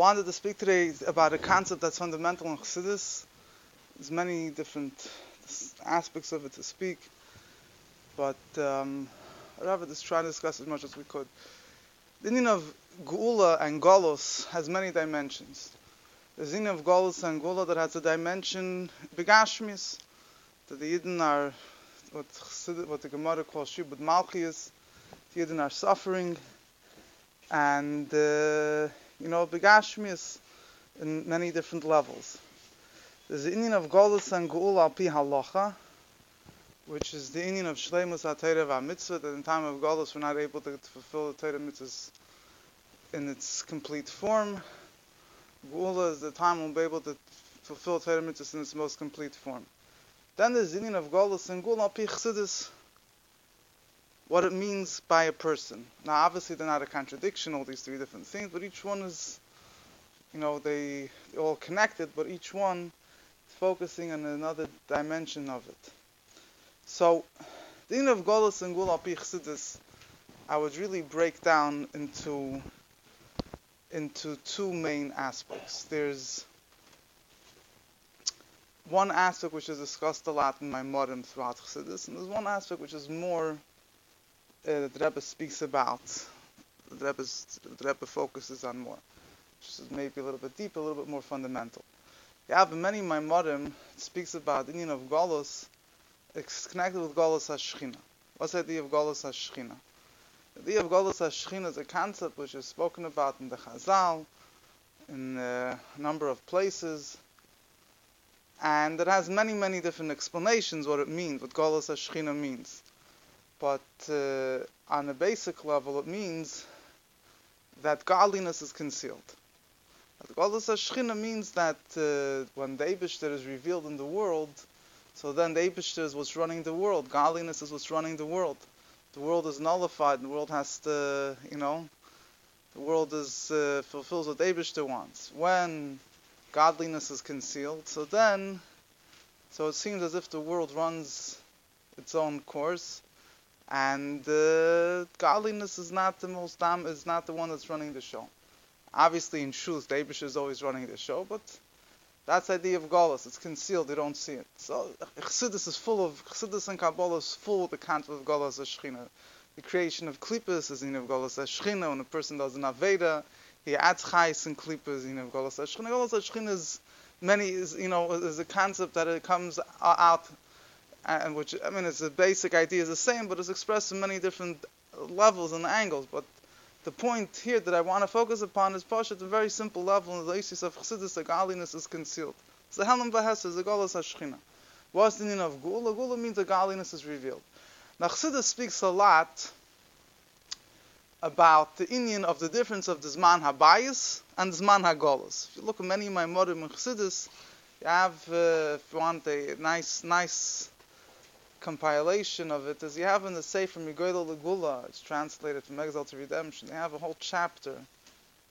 wanted to speak today about a concept that's fundamental in Chassidus. There's many different aspects of it to speak, but um, I'd rather just try to discuss as much as we could. The meaning of Geula and Golos has many dimensions. The meaning of Golos and Geula that has a dimension Begashmis, that the Yidden are what, what the Gemara calls Shubut Malchias, the Yidden are suffering, and uh, you know, begashmius in many different levels. There's the inyan of Golus and Geul al pi halacha, which is the inyan of Shleimus HaTeira mitzvah. That in time of Golus we're not able to fulfill the Torah mitzvahs in its complete form. Geula is the time we'll be able to fulfill Torah mitzvahs in its most complete form. Then there's the inyan of Golus and Geul al pi chsidis, what it means by a person. Now, obviously, they're not a contradiction, all these three different things, but each one is, you know, they they're all connected, but each one is focusing on another dimension of it. So, the end of Golos and Gul Chassidus, I would really break down into into two main aspects. There's one aspect which is discussed a lot in Maimorim throughout Chassidus, and there's one aspect which is more uh, the Rebbe speaks about, the, Rebbe's, the Rebbe focuses on more, which is maybe a little bit deeper, a little bit more fundamental. Yeah, but many Maimorim speaks about the inyan of Golos, it's connected with Golos HaShechina. What's the idea of Golos HaShechina? The idea of Golos HaShechina is a concept which is spoken about in the Chazal, in a number of places, and it has many, many different explanations what it means, what Golos HaShechina means. But uh, on a basic level, it means that godliness is concealed. Godliness Shechina means that uh, when the Eibishter is revealed in the world, so then the Eibishter is what's running the world. Godliness is what's running the world. The world is nullified. The world has to, you know, the world is uh, fulfills what the Eibishter wants. When godliness is concealed, so then, so it seems as if the world runs its own course, and uh, godliness is not the most dam is not the one that's running the show. Obviously, in truth, the Abish is always running the show, but that's the idea of Golas. It's concealed; you don't see it. So Chassidus is full of Chassidus and Kabbalah is full of the concept of Golas Shechina. The creation of Klippas is in of Golas Shechina. When a person does an Aveda, he adds Chais and Klippas in of Golas Shechina. Golas Shechina is many is you know is a concept that it comes out and which I mean, it's the basic idea is the same, but it's expressed in many different levels and angles. But the point here that I want to focus upon is Pasha at a very simple level, in the basis of Chassidus, the godliness is concealed. It's the Helam Bahes, the Golas Hashchina. What's the meaning of Gula? Gula means the godliness is revealed. Now Chassidus speaks a lot about the inyan of the difference of the Zman HaBayis and the Zman HaGolas. If you look at many of Maimorim Chassidus, you have, uh, if you want, a nice, nice compilation of it is you have in the Sefer Migoyla Legula, it's translated from exile to redemption. They have a whole chapter,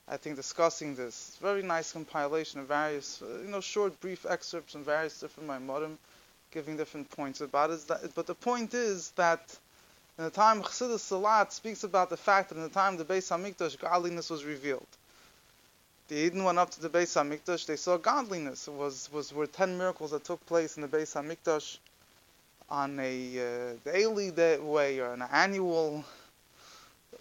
I think, discussing this. Very nice compilation of various, uh, you know, short, brief excerpts from various different Maimorim, giving different points about it. But the point is that in the time Chassidus Salat speaks about the fact that in the time the Beis Hamikdash, godliness was revealed. The Yidden went up to the Beis Hamikdash, they saw godliness. It was, was were ten miracles that took place in the Beis Hamikdash on a uh, daily day way or an annual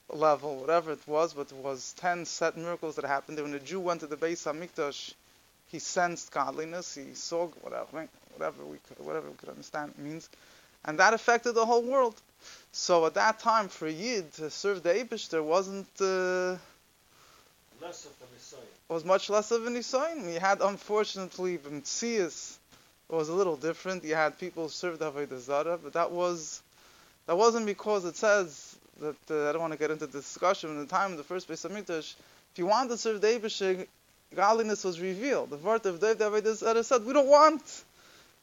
level, whatever it was, but it was 10 set miracles that happened. When a Jew went to the Beis HaMikdash, he sensed godliness, he saw whatever, whatever we could, whatever we could understand it means, and that affected the whole world. So at that time, for Yid to serve the Abish, there wasn't uh, less of an was much less of an Nisayin. We had, unfortunately, Mtzias, it was a little different. You had people served Avodah Zarah, but that was that wasn't because it says that uh, I don't want to get into discussion. In the time of the first Beis Hamikdash, if you wanted to serve David, godliness was revealed. The word of David Avodah Zarah said, "We don't want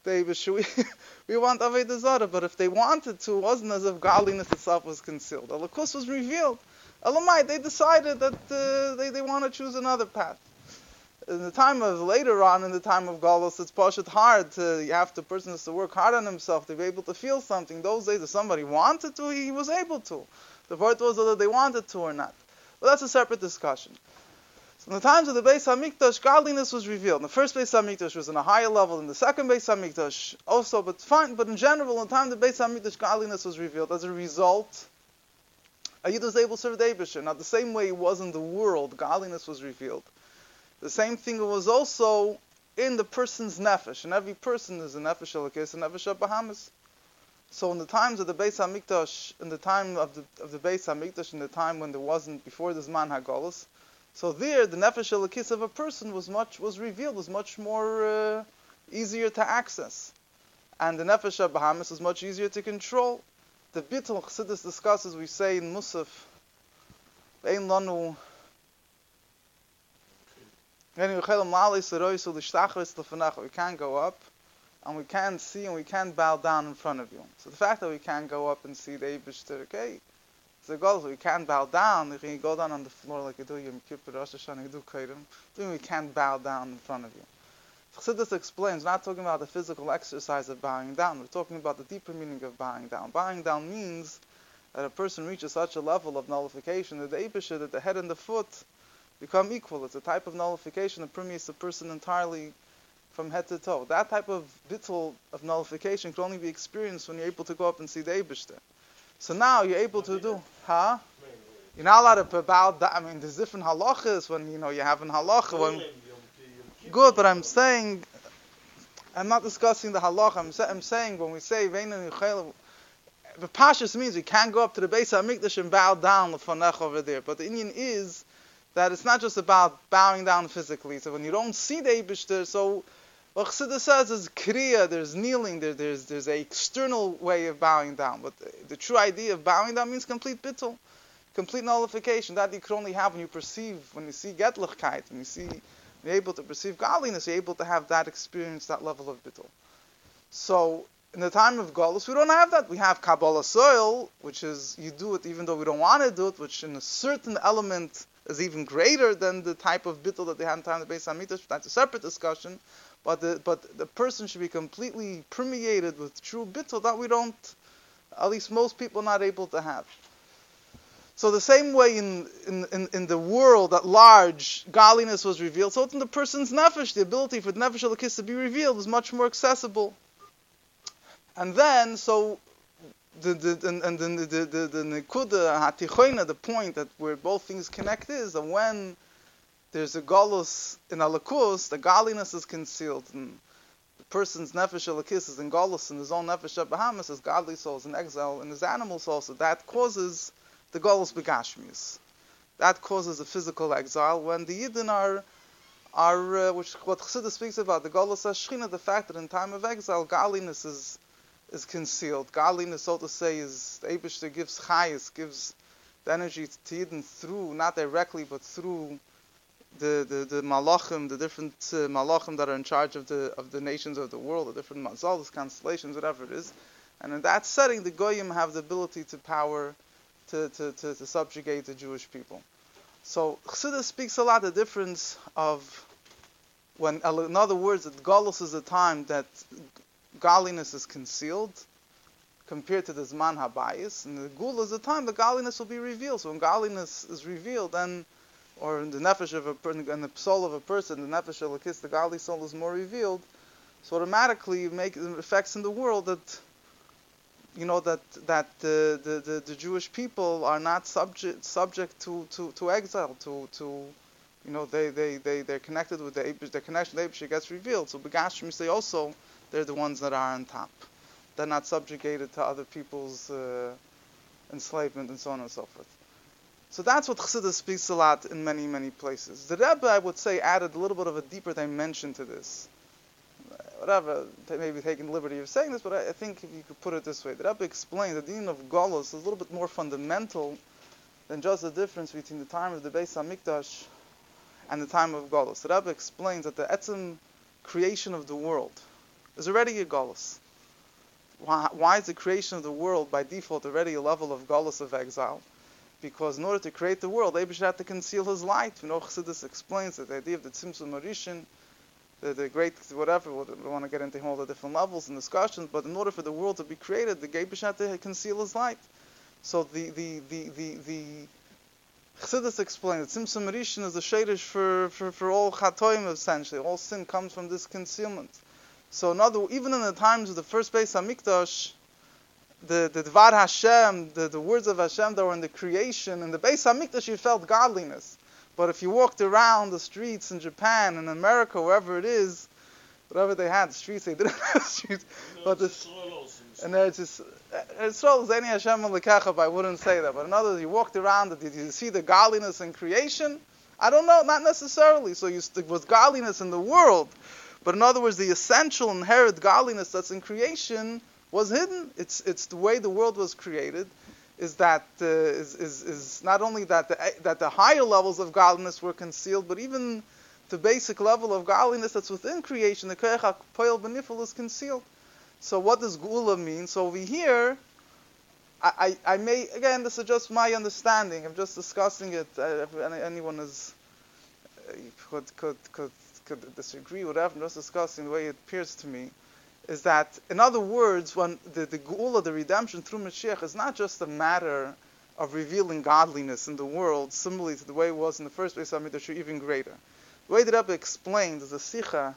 David, we, we want Avodah Zarah." But if they wanted to, it wasn't as if godliness itself was concealed. Alakus was revealed. Elamai, they decided that uh, they, they want to choose another path in the time of later on, in the time of Galos, it's pashat hard to you have to person has to work hard on himself to be able to feel something. Those days, if somebody wanted to, he was able to. The part was whether they wanted to or not. But that's a separate discussion. So in the times of the Beis Hamikdash, godliness was revealed. The first Beis Hamikdash was in a higher level than the second Beis Hamikdash, also, but fine. But in general, in the time of the Beis Hamikdash, godliness was revealed. As a result, a Yid was able to serve Eibusher. Now, the same way it was in the world, godliness was revealed. The same thing was also in the person's nefesh, and every person is a nefesh elokis, a nefesh of Bahamis. So in the times of the Beis Hamikdash, in the time of the of the Beis Hamikdash, in the time when there wasn't before this man Hagolus, so there the nefesh elokis of a person was much was revealed, was much more uh, easier to access, and the nefesh of Bahamis is much easier to control. The bittul Chassidus discusses, we say in Musaf, Ein lanu we can't go up, and we can't see, and we can't bow down in front of you. So the fact that we can't go up and see the Eibishter, okay, it's a. We can't bow down. We can go down on the floor like you do Yom Kippur, Rosh Hashanah, you do Kedem. We can't bow down in front of you. Chassidus explains, we're not talking about the physical exercise of bowing down. We're talking about the deeper meaning of bowing down. Bowing down means that a person reaches such a level of nullification that the Eibishter, that the head and the foot, become equal. It's a type of nullification that permeates the person entirely from head to toe. That type of bittul of nullification can only be experienced when you're able to go up and see the Eibishter. So now you're able to do, huh? You're not allowed to bow down. I mean, there's different halachas when you know you have an halacha. When, good, but I'm saying, I'm not discussing the halacha. I'm, sa- I'm saying when we say veinu yichel, the pashas means we can't go up to the base of Hamikdash and bow down the fanech over there. But the inyan is that it's not just about bowing down physically. So when you don't see the Eibishter, so what Chassidus says is kriya, there's kneeling, there, there's there's a external way of bowing down. But the, the true idea of bowing down means complete bittul, complete nullification. That you can only have when you perceive, when you see getlichkeit, when you see, you're able to perceive godliness, you're able to have that experience, that level of bittul. So in the time of Golus, we don't have that. We have Kabbalas ol, which is you do it even though we don't want to do it, which in a certain element is even greater than the type of bittul that they had in time of the Beis Hamikdash. That's a separate discussion. But the, but the person should be completely permeated with true bittul that we don't, at least most people, not able to have. So the same way in, in, in, in, the world at large, godliness was revealed, so in the person's nefesh, the ability for the nefesh of to be revealed is much more accessible. And then, so the, the, and, the, the, the, the nekuda the point that where both things connect is that when there's a galus in alakus, the godliness is concealed, and the person's nefesh alakis is in galus, and his own nefesh Bahamis, his godly soul is in exile, and his animal soul, so that causes the galus begashmius. That causes a physical exile when the yidden are are uh, which what Chassidus speaks about the galus hashchina, the fact that in time of exile, godliness is is concealed. Godliness, so to say, is the Abishter gives chayas, gives the energy to Yidden through, not directly, but through the, the, the malachim, the different uh, malachim that are in charge of the of the nations of the world, the different mazalas, constellations, whatever it is. And in that setting, the goyim have the ability to power, to, to, to, to subjugate the Jewish people. So Chassidus speaks a lot the difference of when, in other words, that Golos is a time that godliness is concealed compared to the Zman Habayis. And the Gula is the time the godliness will be revealed. So when godliness is revealed, then, or in the nefesh of a person, in the soul of a person, the nefesh of a kiss, the godly soul is more revealed. So automatically you make effects in the world that, you know, that that the, the, the, the Jewish people are not subject subject to, to, to exile, to to you know, they, they, they, they're connected with the their connection to the Abish gets revealed. So Begashim say also they're the ones that are on top. They're not subjugated to other people's uh, enslavement and so on and so forth. So that's what Chassidus speaks a lot in many, many places. The Rebbe, I would say, added a little bit of a deeper dimension to this. Whatever, maybe taking the liberty of saying this, but I, I, think if you could put it this way, the Rebbe explained that the meaning of Golos is a little bit more fundamental than just the difference between the time of the Beis Hamikdash and the time of Golos. The Rebbe explains that the etzim creation of the world, is already a galus. Why, why, is the creation of the world by default already a level of galus of exile? Because in order to create the world, Abish had to conceal his light. You know, Chassidus explains that the idea of the Tzimtzum Marishin, the, the great whatever, we don't want to get into all the different levels and discussions, but in order for the world to be created, the Abish had to conceal his light. So the, the, the, the, the Chassidus explained that Tzimtzum Rishon is the shadish for, for, for all chatoim essentially. All sin comes from this concealment. So in other, even in the times of the first Beis Hamikdash, the, the Dvar Hashem, the, the words of Hashem that were in the creation, in the Beis Hamikdash you felt godliness. But if you walked around the streets in Japan, in America, wherever it is, whatever they had, the streets, they didn't have streets, but the, and there's just, Israel Zeni Hashem Lekechab, I wouldn't say that. But in other words, you walked around, did you see the godliness in creation? I don't know, not necessarily. So you, was godliness in the world. But in other words, the essential inherent godliness that's in creation was hidden. It's, it's the way the world was created. Is that uh, is, is, is not only that the, that the higher levels of godliness were concealed, but even the basic level of godliness that's within creation, the Koyach HaPoel Benifel is concealed. So what does Gula mean? So over here, I, I, I, may, again, this is just my understanding. I'm just discussing it. Uh, if anyone is, uh, could, could, could, could disagree, whatever, I'm just discussing the way it appears to me is that, in other words, when the, the Geula, the redemption through Mashiach, is not just a matter of revealing godliness in the world, similarly to the way it was in the first place, I mean, even greater. The way that Rebbe explained a Sikha,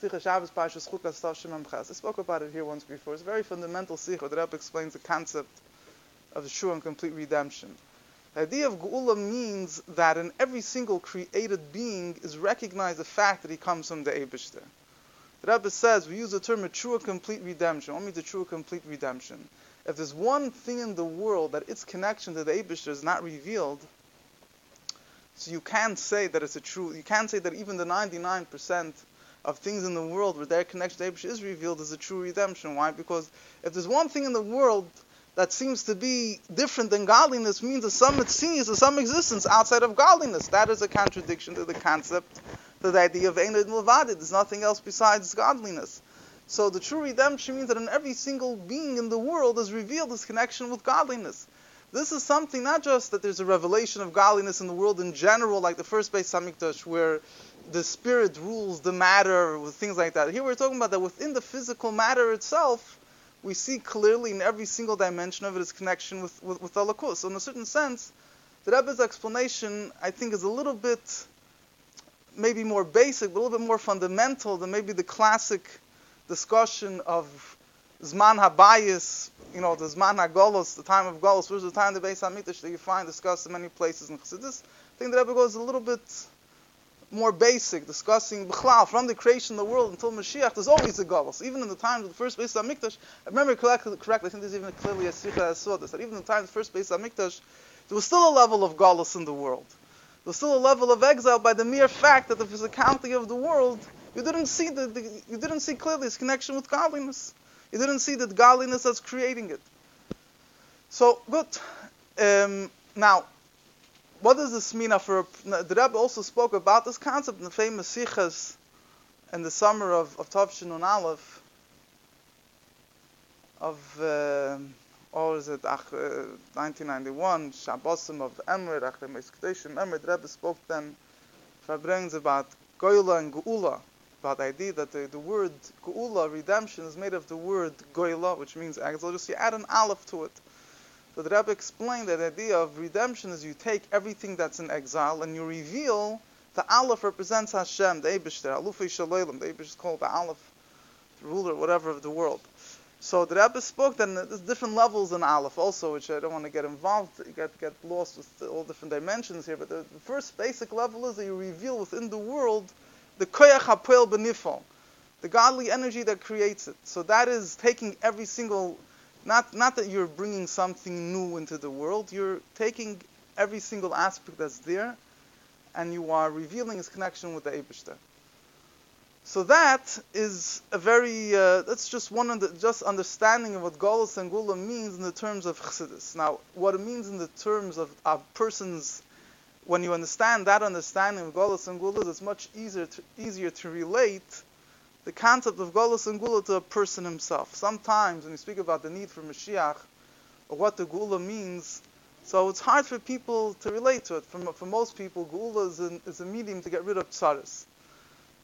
Sikha Shabbos Pashas Chukas Tav Shemam. I spoke about it here once before. It's a very fundamental Sikha that Rebbe explains the concept of the true and complete redemption. The idea of Geula means that in every single created being is recognized the fact that he comes from the Eibishter. The Rebbe says we use the term a true complete redemption. What means a true complete redemption? If there's one thing in the world that its connection to the Abishter is not revealed, so you can't say that it's a true. You can't say that even the 99% of things in the world where their connection to Abishter is revealed is a true redemption. Why? Because if there's one thing in the world that seems to be different than godliness, means that some it sees some existence outside of godliness. That is a contradiction to the concept to the idea of Ein Od Milvado. There's nothing else besides godliness. So the true redemption means that in every single being in the world is revealed this connection with godliness. This is something not just that there's a revelation of godliness in the world in general, like the first Beis Hamikdash, where the spirit rules the matter, with things like that. Here we're talking about that within the physical matter itself, we see clearly in every single dimension of it its connection with, with, with Alakus. So in a certain sense, the Rebbe's explanation, I think, is a little bit maybe more basic, but a little bit more fundamental than maybe the classic discussion of Zman HaBayis, you know, the Zman HaGolos, the time of Golos, which is the time of the Beis HaMikdash that you find discussed in many places in Chassidus. I think the Rebbe goes a little bit more basic, discussing B'chlal, from the creation of the world until Mashiach, there's always a Golos. Even in the times of the first Beis HaMikdash, I remember correctly, I think there's even clearly a Sikha that saw this, that even in the time of the first Beis HaMikdash, there was still a level of Golos in the world. There's still a level of exile by the mere fact that the physicality of the world, you didn't see the, the you didn't see clearly its connection with godliness. You didn't see that godliness that's creating it. So good. Um, now, what does this mean for? The Rebbe also spoke about this concept in the famous Sichas in the summer of, of Tavshin and Aleph of. Uh, or is it uh, 1991, Shabbosim of Emred, ach, the Meskdeshim, Emred, Rebbe spoke then, brings about Goyla and Geula, about the idea that the, the word Geula, redemption, is made of the word Goyla, which means exile, just you add an aleph to it. So the Rebbe explained that the idea of redemption is you take everything that's in exile and you reveal the aleph represents Hashem, the Eibishter, Alufo Shel Olam, the Eibishter is called the aleph, the ruler, whatever of the world. So the Rebbe spoke that there's different levels in Aleph also, which I don't want to get involved, get get lost with all different dimensions here. But the, the first basic level is that you reveal within the world the koyach hapoel benifal, the godly energy that creates it. So that is taking every single, not not that you're bringing something new into the world, you're taking every single aspect that's there, and you are revealing its connection with the Eibushter. So that is a very, uh, that's just one of the, just understanding of what Golos and Gula means in the terms of Chassidus. Now, what it means in the terms of a person's, when you understand that understanding of Golos and Gula, it's much easier to, easier to relate the concept of Golos and Gula to a person himself. Sometimes when you speak about the need for Mashiach, or what the Gula means, so it's hard for people to relate to it. For, for most people, Gula is, an, is a medium to get rid of tsaris.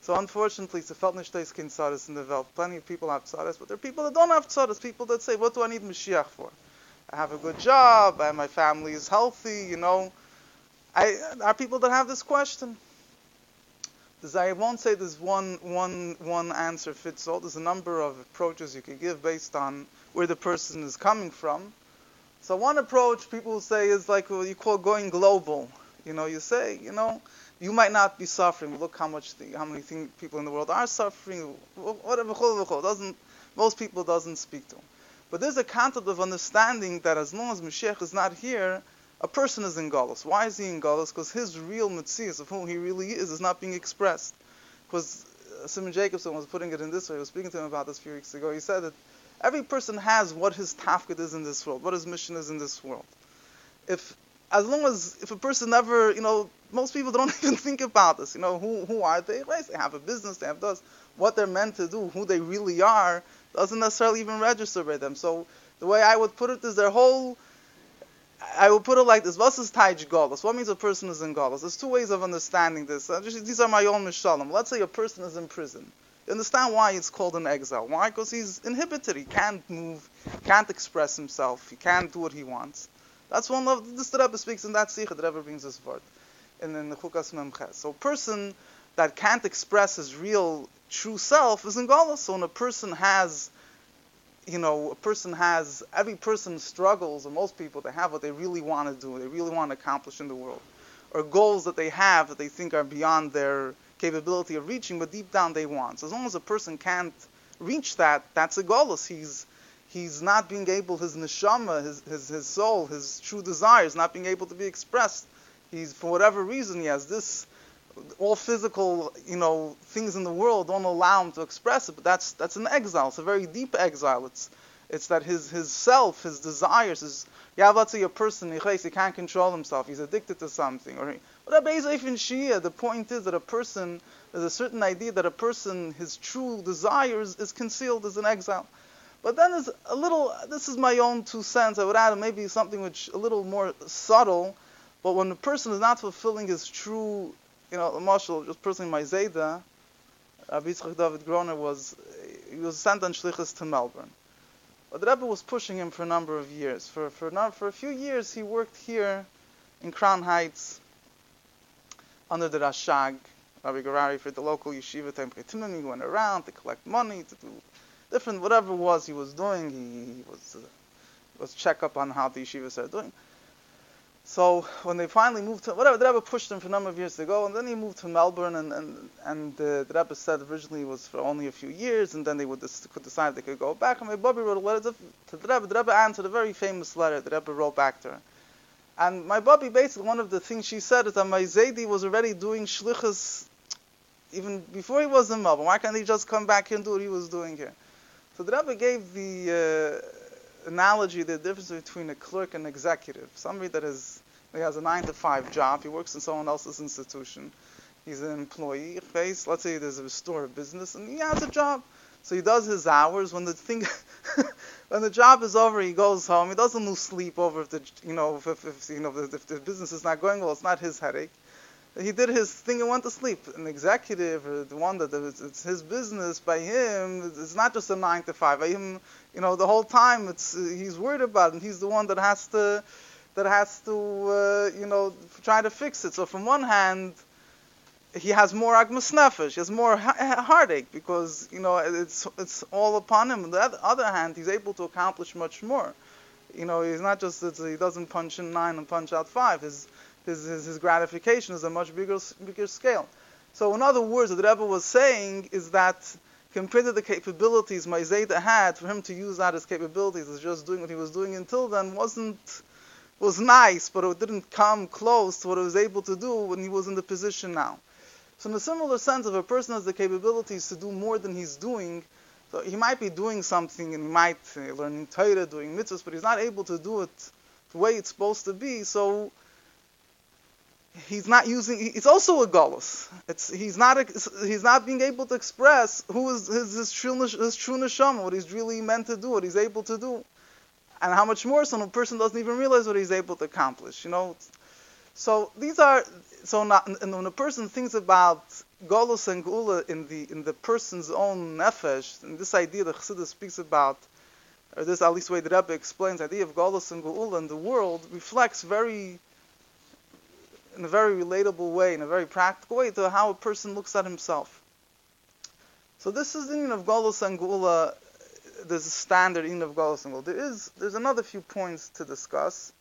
So unfortunately, it's a felt nicht kein tzaddis in the world. Plenty of people have tzaddis, but there are people that don't have tzaddis. People that say, "What do I need Mashiach for? I have a good job. I, my family is healthy. You know, I, there are people that have this question. I won't say there's one, one, one answer fits all. There's a number of approaches you could give based on where the person is coming from. So one approach people say is like what you call going global. You know, you say, you know, you might not be suffering. Look how much, the, how many thing, people in the world are suffering. Whatever, doesn't most people doesn't speak to. But there's a concept of understanding that as long as Mashiach is not here, a person is in Galus. Why is he in Galus? Because his real mitzvahs of who he really is is not being expressed. Because uh, Simon Jacobson was putting it in this way. I was speaking to him about this a few weeks ago. He said that every person has what his tafkid is in this world, what his mission is in this world. If as long as if a person never, you know, most people don't even think about this. You know, who who are they? Right? They have a business, they have this, what they're meant to do, who they really are, doesn't necessarily even register by them. So the way I would put it is their whole I will put it like this: What is taij galus? What means a person is in galus? There's two ways of understanding this. Uh, these are my own mishalim. Let's say a person is in prison. You understand why it's called an exile? Why? Because he's inhibited. He can't move, can't express himself, he can't do what he wants. That's one of this the Rebbe speaks in that sikha. The Rebbe brings this word in, in the Chukas Memches. So a person that can't express his real true self is in galus. So when a person has you know, a person has, every person struggles, or most people, they have what they really want to do, they really want to accomplish in the world, or goals that they have that they think are beyond their capability of reaching, but deep down they want. So as long as a person can't reach that, that's a goal. He's, he's not being able, his neshama, his, his, his soul, his true desires, not being able to be expressed. He's, for whatever reason, he has this all physical, you know, things in the world don't allow him to express it. But that's that's an exile. It's a very deep exile. It's it's that his his self, his desires, his yeah, let's say a person he can't control himself. He's addicted to something, or whatever. Even Shia, the point is that a person there's a certain idea that a person his true desires is concealed as an exile. But then there's a little. This is my own two cents. I would add maybe something which a little more subtle. But when a person is not fulfilling his true you know, the Marshall, just personally, my Zayda, Rabbi Yitzchak David Groner was, he was sent on Shlichus to Melbourne. But the Rebbe was pushing him for a number of years. For, for, for a few years, he worked here in Crown Heights under the Rashag, Rabbi Gurary, for the local yeshiva Tempe He went around to collect money, to do different, whatever it was he was doing. He, he was, uh, was check up on how the yeshivas are doing. So when they finally moved to whatever, the Rebbe pushed him for a number of years to go, and then he moved to Melbourne, and and and uh, the Rebbe said originally it was for only a few years, and then they would could decide they could go back. And my Bobby wrote a letter to, the Rebbe. The Rebbe answered a very famous letter. The Rebbe wrote back to her, and my Bobby basically one of the things she said is that my Zaidi was already doing shlichus even before he was in Melbourne. Why can't he just come back and do what he was doing here? So the Rebbe gave the uh, analogy, the difference between a clerk and an executive. Somebody that is he has a nine to five job, he works in someone else's institution. He's an employee. Face, let's say there's a store of business, and he has a job. So he does his hours. When the thing, when the job is over, he goes home. He doesn't lose sleep over if the, you know, if, if, if you know, if the business is not going well. It's not his headache he did his thing and went to sleep. An executive, or the one that it's his business by him, it's not just a nine to five. By him, you know, the whole time it's he's worried about it. And he's the one that has to that has to uh, you know try to fix it. So from one hand, he has more agmas nefesh, he has more heartache because you know it's it's all upon him. On the other hand, he's able to accomplish much more. You know, he's not just he doesn't punch in nine and punch out five. His his, his, his gratification is a much bigger, bigger scale. So in other words, what the Rebbe was saying is that compared to the capabilities Zayda had, for him to use that as capabilities as just doing what he was doing until then wasn't was nice, but it didn't come close to what he was able to do when he was in the position now. So in a similar sense, if a person has the capabilities to do more than he's doing, so he might be doing something and he might uh, learning Torah, doing mitzvahs, but he's not able to do it the way it's supposed to be. So he's not using. It's also a galus. It's he's not he's not being able to express who is his his true his true neshama, what he's really meant to do, what he's able to do, and how much more so a person doesn't even realize what he's able to accomplish. You know. So these are so not, and when a person thinks about galus and gula in the in the person's own nefesh, and this idea that Chassidus speaks about. Or this, at least way the Rebbe explains, the idea of galus and gula in the world reflects very in a very relatable way, in a very practical way, to how a person looks at himself. So this is the inyan of Golos and Gula. There's a standard inyan of Golos and Gula. There is there's another few points to discuss.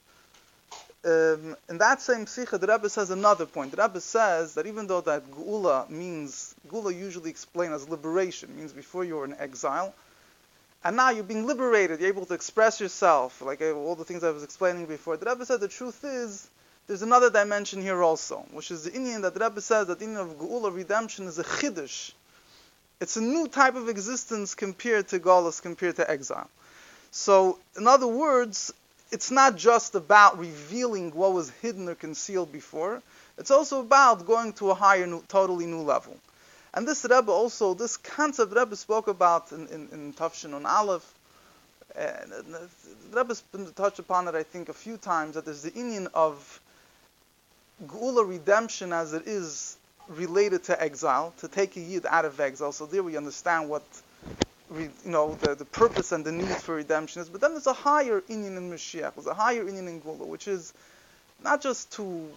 Um, in that same sikha, the Rebbe says another point. The Rebbe says that even though that Gula means Gula usually explained as liberation, means before you were in exile, and now you're being liberated, you're able to express yourself, like all the things I was explaining before. The Rebbe said the truth is there's another dimension here also, which is the inyan that Rebbe says that the inyan of Gula redemption is a chiddush. It's a new type of existence compared to Galus, compared to exile. So, in other words, it's not just about revealing what was hidden or concealed before. It's also about going to a higher, new, totally new level. And this Rebbe also, this concept Rebbe spoke about in, in, in Tafshin on Aleph, and Rebbe's been touched upon it, I think, a few times, that there's the inyan of Gula redemption as it is related to exile, to take a yid out of exile. So there we understand what you know, the, the purpose and the need for redemption is. But then there's a higher inyan in Mashiach, there's a higher inyan in Gula, which is not just to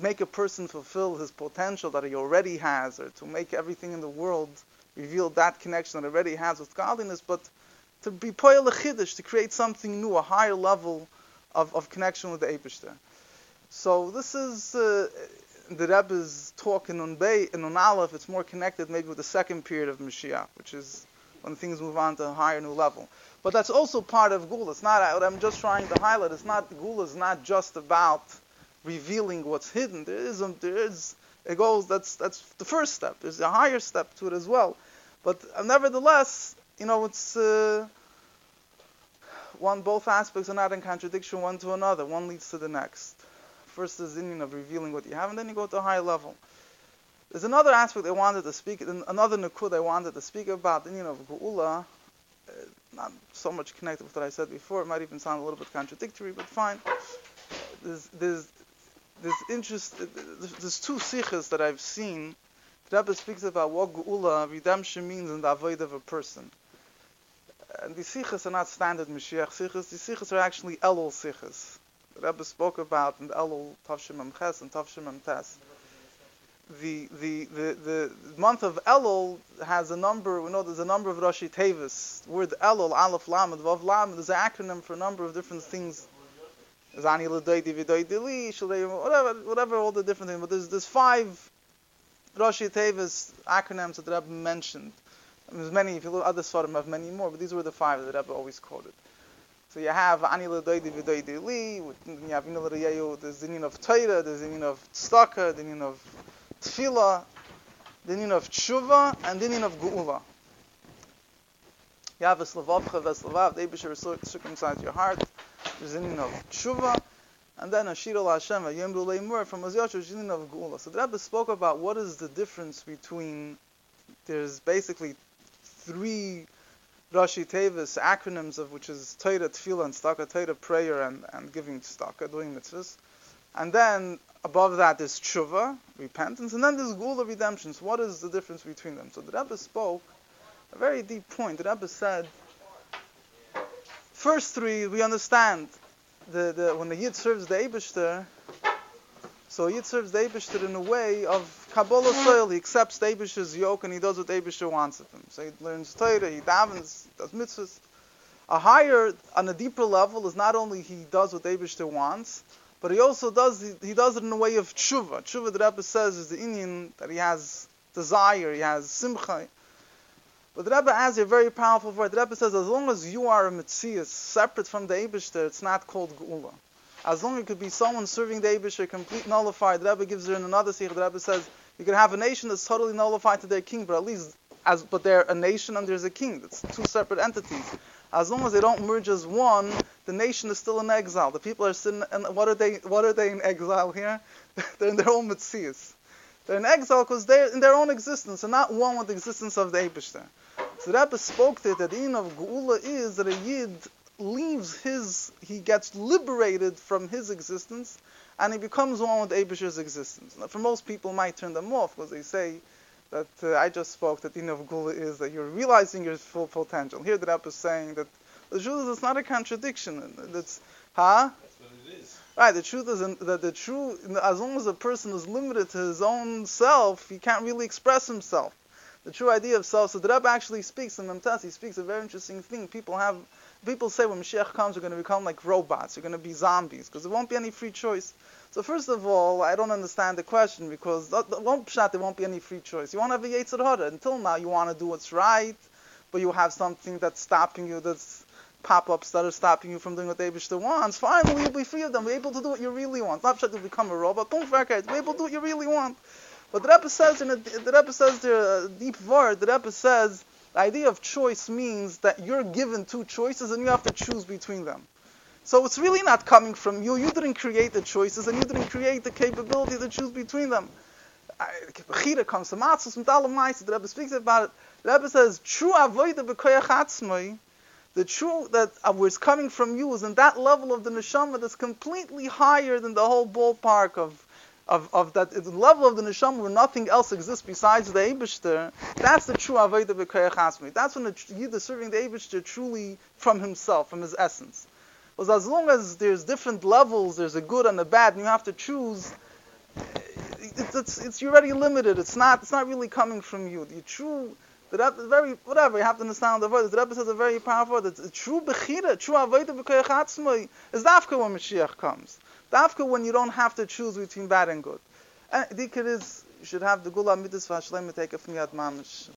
make a person fulfill his potential that he already has, or to make everything in the world reveal that connection that he already has with godliness, but to be poyel to create something new, a higher level of, of connection with the Eibishter. So this is uh, the Rebbe's talk in Unbei, in Unalef, it's more connected maybe with the second period of Mashiach, which is when things move on to a higher new level. But that's also part of Gula. It's not what I'm just trying to highlight. It's not Gula is not just about revealing what's hidden. There is there is it goes that's that's the first step. There's a higher step to it as well. But uh, nevertheless, you know, it's uh, one both aspects are not in contradiction one to another. One leads to the next. First the inyan of revealing what you have, and then you go to a higher level. There's another aspect I wanted to speak, another nukud I wanted to speak about, the inyan of Geula, uh, not so much connected with what I said before. It might even sound a little bit contradictory, but fine. There's, there's, there's interest. There's two sikhs that I've seen. The Rebbe speaks about what Geula, redemption, means in the avoid of a person. And these sikhs are not standard Mashiach sikhs. These sikhs are actually Elul sikhs. The Rebbe spoke about in Elul Tavshim Ches and Tavshim Tes the, the, the, the month of Elul has a number, we know there's a number of Rashi Tevis. The word Elul, Aleph Lamed, Vav Lamed is an acronym for a number of different things. Zani whatever, whatever, all the different things. But there's, there's five Rashi Tevis acronyms that the Rebbe mentioned. there's many, if you look other Svarim have many more, but these were the five that the Rebbe always quoted. So you have Ani L'Doidi V'Doidi Li, you have Inul there's the inyan of Torah, there's the inyan of Tzedakah, the inyan of tefillah, the din of tshuva, and the din of geula. You have a slavavcha veslavav, the Abishar circumcise your heart, there's the din of tshuva, and then a shirah Hashem, yom leimur from Aziyach, the din of geula. So the Rebbe spoke about what is the difference between, there's basically three Rashi Tevis acronyms of which is Torah, Tefillah, and Tzedakah, Torah, prayer, and, and giving Tzedakah, doing mitzvahs. And then above that is tshuva, repentance, and then there's gula redemption. So what is the difference between them? So the Rebbe spoke a very deep point. The Rebbe said, first three we understand. The, the, when the Yid serves the Eibishter, so Yid serves the Eibishter in a way of Kabbalas ol. He accepts Eibishter's yoke and he does what Eibishter wants of him. So he learns Torah, he davens, does mitzvahs. A higher, on a deeper level, is not only he does what Eibishter wants, but he also does he, he does it in a way of tshuva. Tshuva, the Rebbe says, is the inyan that he has desire, he has simcha. But the Rebbe adds a very powerful word. The Rebbe says, as long as you are a Metzias, separate from the Eibishter, it's not called Geula. As long as it could be someone serving the Eibishter, complete nullified, the Rebbe gives her in another sikh, the Rebbe says, you can have a nation that's totally nullified to their king, but at least, as but they're a nation and there's a king. It's two separate entities. As long as they don't merge as one, the nation is still in exile. The people are sitting, and what are they? What are they in exile here? they're in their own mitzias. They're in exile because they're in their own existence and not one with the existence of the Eibishter. So the Rebbe spoke to it that the end of Geula is that a Yid leaves his, he gets liberated from his existence and he becomes one with Eibishter's existence. Now, for most people, might turn them off because they say, that uh, I just spoke, that in of Gula is that you're realizing your full potential. Here the Rebbe is saying that the Judas is not a contradiction. That's, huh? That's what it is. Right, the truth is that the true, as long as a person is limited to his own self, he can't really express himself. The true idea of self. So the Rebbe actually speaks in Memtas. He speaks a very interesting thing. People have, people say when Mashiach comes, we're going to become like robots. We're going to be zombies because there won't be any free choice. So first of all, I don't understand the question because won't pshat there won't be any free choice. You won't have a yetzer hara. Until now, you want to do what's right, but you have something that's stopping you. That's pop-ups that are stopping you from doing what the Abishter wants. Finally, you'll be free of them. Be able to do what you really want. Not pshat to become a robot. Don't forget, be able to do what you really want. But the Rebbe says in a, the Rebbe says there a deep word. The Rebbe says the idea of choice means that you're given two choices and you have to choose between them. So it's really not coming from you. You didn't create the choices and you didn't create the capability to choose between them. Chira comes to matzos allem meiste. The Rebbe speaks about it. The Rebbe says, true avoida b'koyach the true that uh, what's coming from you is in that level of the neshama that's completely higher than the whole ballpark of of, of that the level of the neshama where nothing else exists besides the Eibishter, that's the true Aveda B'Koyach Hasmi. That's when the Yid is serving the Eibishter truly from himself, from his essence. Because as long as there's different levels, there's a good and a bad, and you have to choose, it's, it's, it's you're already limited. It's not it's not really coming from you. The true the Rebbe, very whatever you have to understand the word. The Rebbe says a very powerful word. It's a true bechira, true avodah b'koyach atzmai is dafka when Mashiach comes. Dafka when you don't have to choose between bad and good. And I is, you should have the gula mitzvah shleim take from yad mamish.